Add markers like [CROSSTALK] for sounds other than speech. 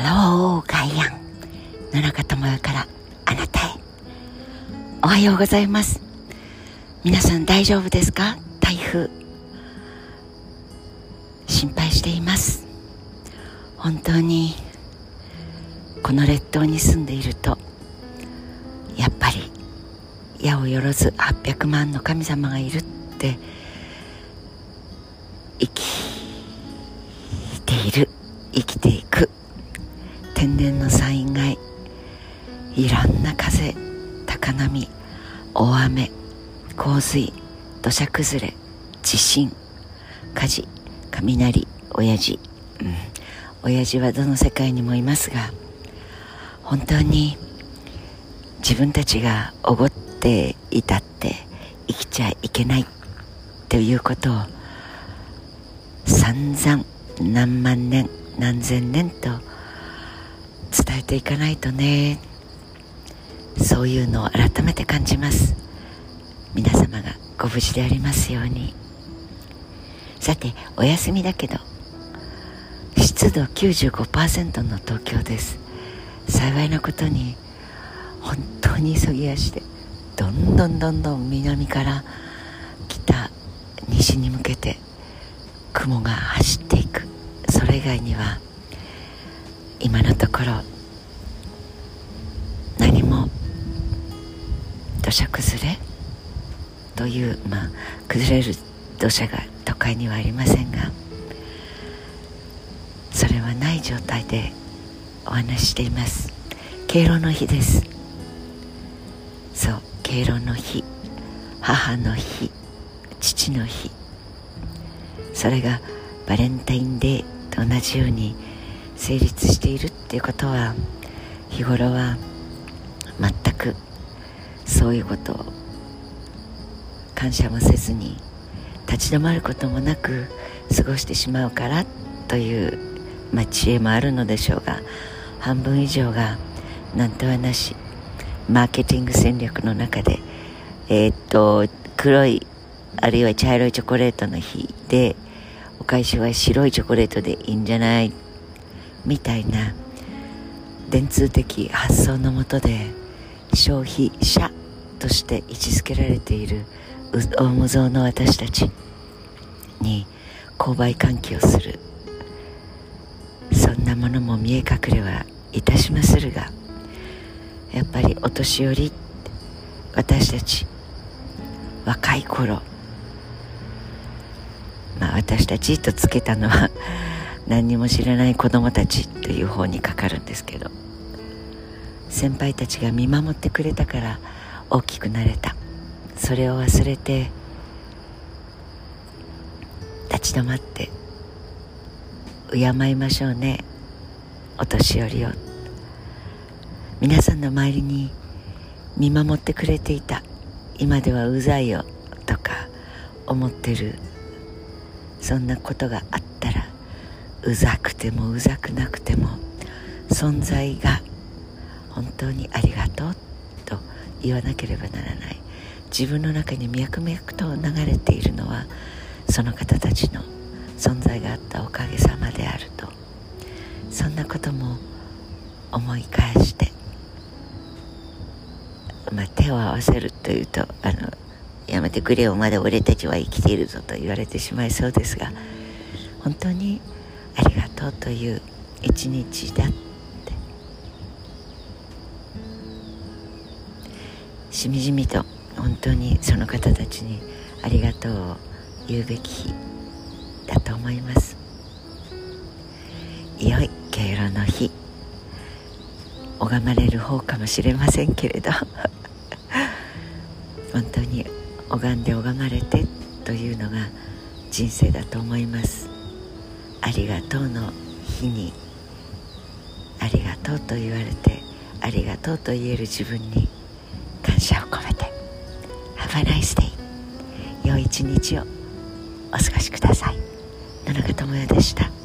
ハローガイアン野中智代からあなたへ。おはようございます。皆さん大丈夫ですか？台風。心配しています。本当にこの列島に住んでいるとやっぱり矢をよろず800万の神様がいるって生きている生きていく。天然の災害。いろんな風高波大雨洪水土砂崩れ地震火事雷親父。うん。親父はどの世界にもいますが本当に自分たちがおごっていたって生きちゃいけないということを散々何万年何千年と伝えていかないとね。そういうのを改めて感じます。皆様がご無事でありますように。さてお休みだけど湿度95%の東京です。幸いなことに本当に急ぎ足でどんどんどんどん南から北西に向けて雲が走っていく。それ以外には今のところ土砂崩れ？というまあ崩れる土砂が都会にはありませんがそれはない状態でお話しています。敬老の日です。そう敬老の日。母の日。父の日。それがバレンタインデーと同じように成立しているっていうことは日頃は全くそういうこと。を感謝もせずに立ち止まることもなく過ごしてしまうからという、まあ、知恵もあるのでしょうが半分以上が何とはなしマーケティング戦略の中でえー、っと黒いあるいは茶色いチョコレートの日でお返しは白いチョコレートでいいんじゃない？みたいな電通的発想のもとで消費者として位置づけられている大無造の私たちに購買喚起をする。そんなものも見え隠れはいたしまするがやっぱりお年寄り私たち若い頃まあ私たちとつけたのは [LAUGHS] 何にも知らない子供たちという方にかかるんですけど先輩たちが見守ってくれたから大きくなれた。それを忘れて立ち止まって敬いましょうね。お年寄りを。皆さんの周りに見守ってくれていた。今ではうざいよ。とか思ってる。そんなことがあったらうざくてもうざくなくても存在が本当にありがとう。言わなければならない。自分の中に脈々と流れているのはその方たちの存在があったおかげさまであると。そんなことも思い返して、まあ、手を合わせるというとあのやめてくれよまだ俺たちは生きているぞと言われてしまいそうですが本当にありがとうという一日だってしみじみと本当にその方たちにありがとうを言うべき日だと思います。良い敬老の日拝まれる方かもしれませんけれど [LAUGHS] 本当に拝んで拝まれてというのが人生だと思います。ありがとうの日にありがとうと言われてありがとうと言える自分に感謝を込めて Have a nice day 良い一日をお過ごしください。野中智也でした。